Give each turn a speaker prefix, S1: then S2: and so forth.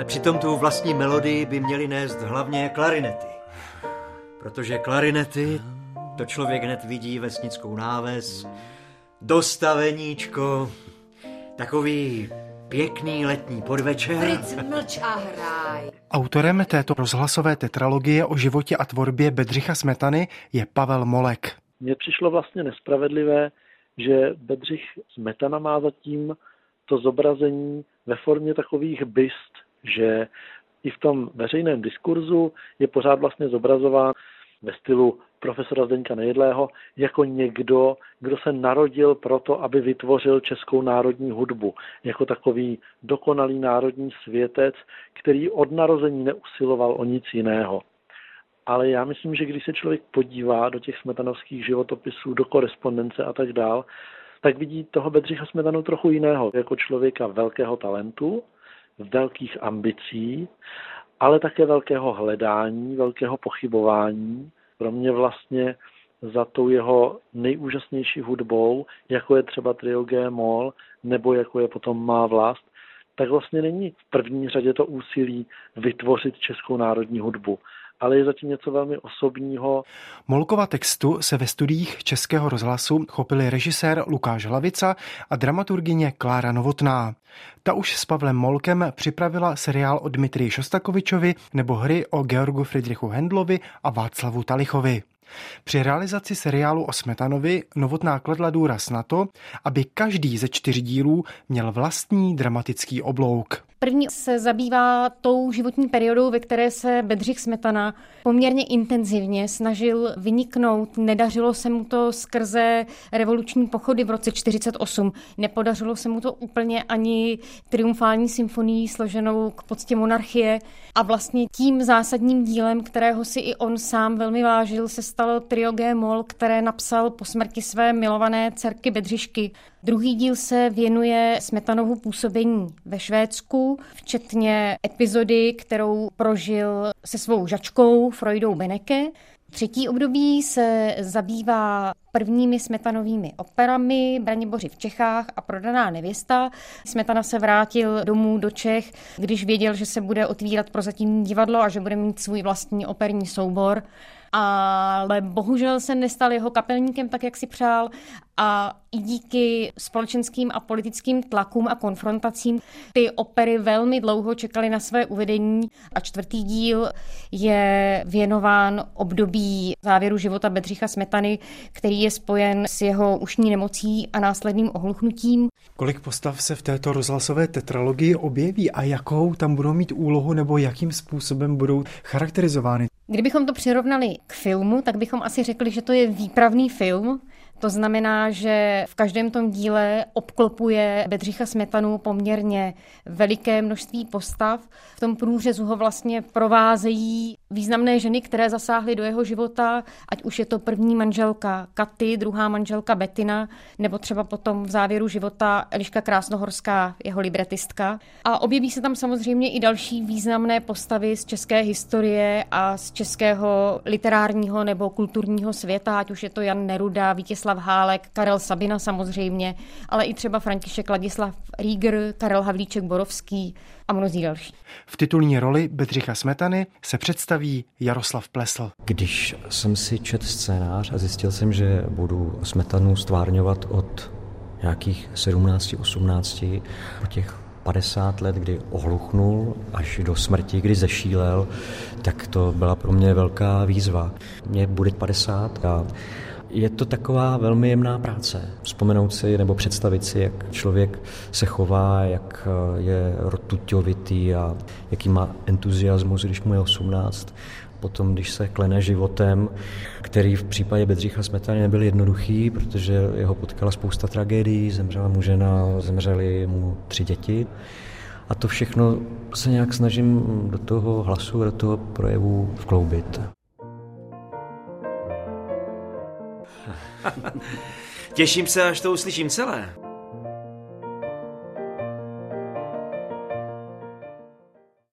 S1: Ale přitom tu vlastní melodii by měly nést hlavně klarinety. Protože klarinety, to člověk hned vidí vesnickou náves, dostaveníčko, takový pěkný letní podvečer.
S2: Fritz, mlč a hraj.
S3: Autorem této rozhlasové tetralogie o životě a tvorbě Bedřicha Smetany je Pavel Molek.
S4: Mně přišlo vlastně nespravedlivé, že Bedřich Smetana má zatím to zobrazení ve formě takových byst, že i v tom veřejném diskurzu je pořád vlastně zobrazován ve stylu profesora Zdeňka Nejedlého jako někdo, kdo se narodil proto, aby vytvořil českou národní hudbu. Jako takový dokonalý národní světec, který od narození neusiloval o nic jiného. Ale já myslím, že když se člověk podívá do těch smetanovských životopisů, do korespondence a tak dál, tak vidí toho Bedřicha Smetanu trochu jiného, jako člověka velkého talentu, velkých ambicí, ale také velkého hledání, velkého pochybování. Pro mě vlastně za tou jeho nejúžasnější hudbou, jako je třeba trio G Mol, nebo jako je potom Má vlast, tak vlastně není v první řadě to úsilí vytvořit českou národní hudbu, ale je zatím něco velmi osobního.
S3: Molkova textu se ve studiích Českého rozhlasu chopili režisér Lukáš Hlavica a dramaturgině Klára Novotná. Ta už s Pavlem Molkem připravila seriál o Dmitrii Šostakovičovi nebo hry o Georgu Friedrichu Hendlovi a Václavu Talichovi. Při realizaci seriálu o Smetanovi Novotná kladla důraz na to, aby každý ze čtyř dílů měl vlastní dramatický oblouk.
S5: První se zabývá tou životní periodou, ve které se Bedřich Smetana poměrně intenzivně snažil vyniknout. Nedařilo se mu to skrze revoluční pochody v roce 48. Nepodařilo se mu to úplně ani triumfální symfonii složenou k poctě monarchie. A vlastně tím zásadním dílem, kterého si i on sám velmi vážil, se stalo trio G Mol, které napsal po smrti své milované dcerky Bedřišky. Druhý díl se věnuje Smetanovu působení ve Švédsku, včetně epizody, kterou prožil se svou žačkou Freudou Beneke. Třetí období se zabývá prvními smetanovými operami Braniboři v Čechách a Prodaná nevěsta. Smetana se vrátil domů do Čech, když věděl, že se bude otvírat prozatímní divadlo a že bude mít svůj vlastní operní soubor ale bohužel se nestal jeho kapelníkem tak, jak si přál a i díky společenským a politickým tlakům a konfrontacím ty opery velmi dlouho čekaly na své uvedení a čtvrtý díl je věnován období závěru života Bedřicha Smetany, který je spojen s jeho ušní nemocí a následným ohluchnutím.
S3: Kolik postav se v této rozhlasové tetralogii objeví a jakou tam budou mít úlohu nebo jakým způsobem budou charakterizovány?
S5: Kdybychom to přirovnali k filmu, tak bychom asi řekli, že to je výpravný film, to znamená, že v každém tom díle obklopuje Bedřicha Smetanu poměrně veliké množství postav. V tom průřezu ho vlastně provázejí významné ženy, které zasáhly do jeho života, ať už je to první manželka Katy, druhá manželka Betina, nebo třeba potom v závěru života Eliška Krásnohorská, jeho libretistka. A objeví se tam samozřejmě i další významné postavy z české historie a z českého literárního nebo kulturního světa, ať už je to Jan Neruda, Vítězslav Hálek, Karel Sabina samozřejmě, ale i třeba František Ladislav Rieger, Karel Havlíček Borovský a mnozí další.
S3: V titulní roli Bedřicha Smetany se představí Jaroslav Plesl.
S6: Když jsem si čet scénář a zjistil jsem, že budu Smetanu stvárňovat od nějakých 17-18, po těch 50 let, kdy ohluchnul až do smrti, kdy zešílel, tak to byla pro mě velká výzva. Mně bude 50 a je to taková velmi jemná práce. Vzpomenout si nebo představit si, jak člověk se chová, jak eh, je rtuťovitý a jaký má entuziasmus, když mu je 18. Potom, když se klene životem, který v případě Bedřicha Smetany nebyl jednoduchý, protože jeho potkala spousta tragédií, zemřela mu žena, zemřeli mu tři děti. A to všechno se nějak snažím do toho hlasu, do toho projevu vkloubit.
S1: Těším se, až to uslyším celé.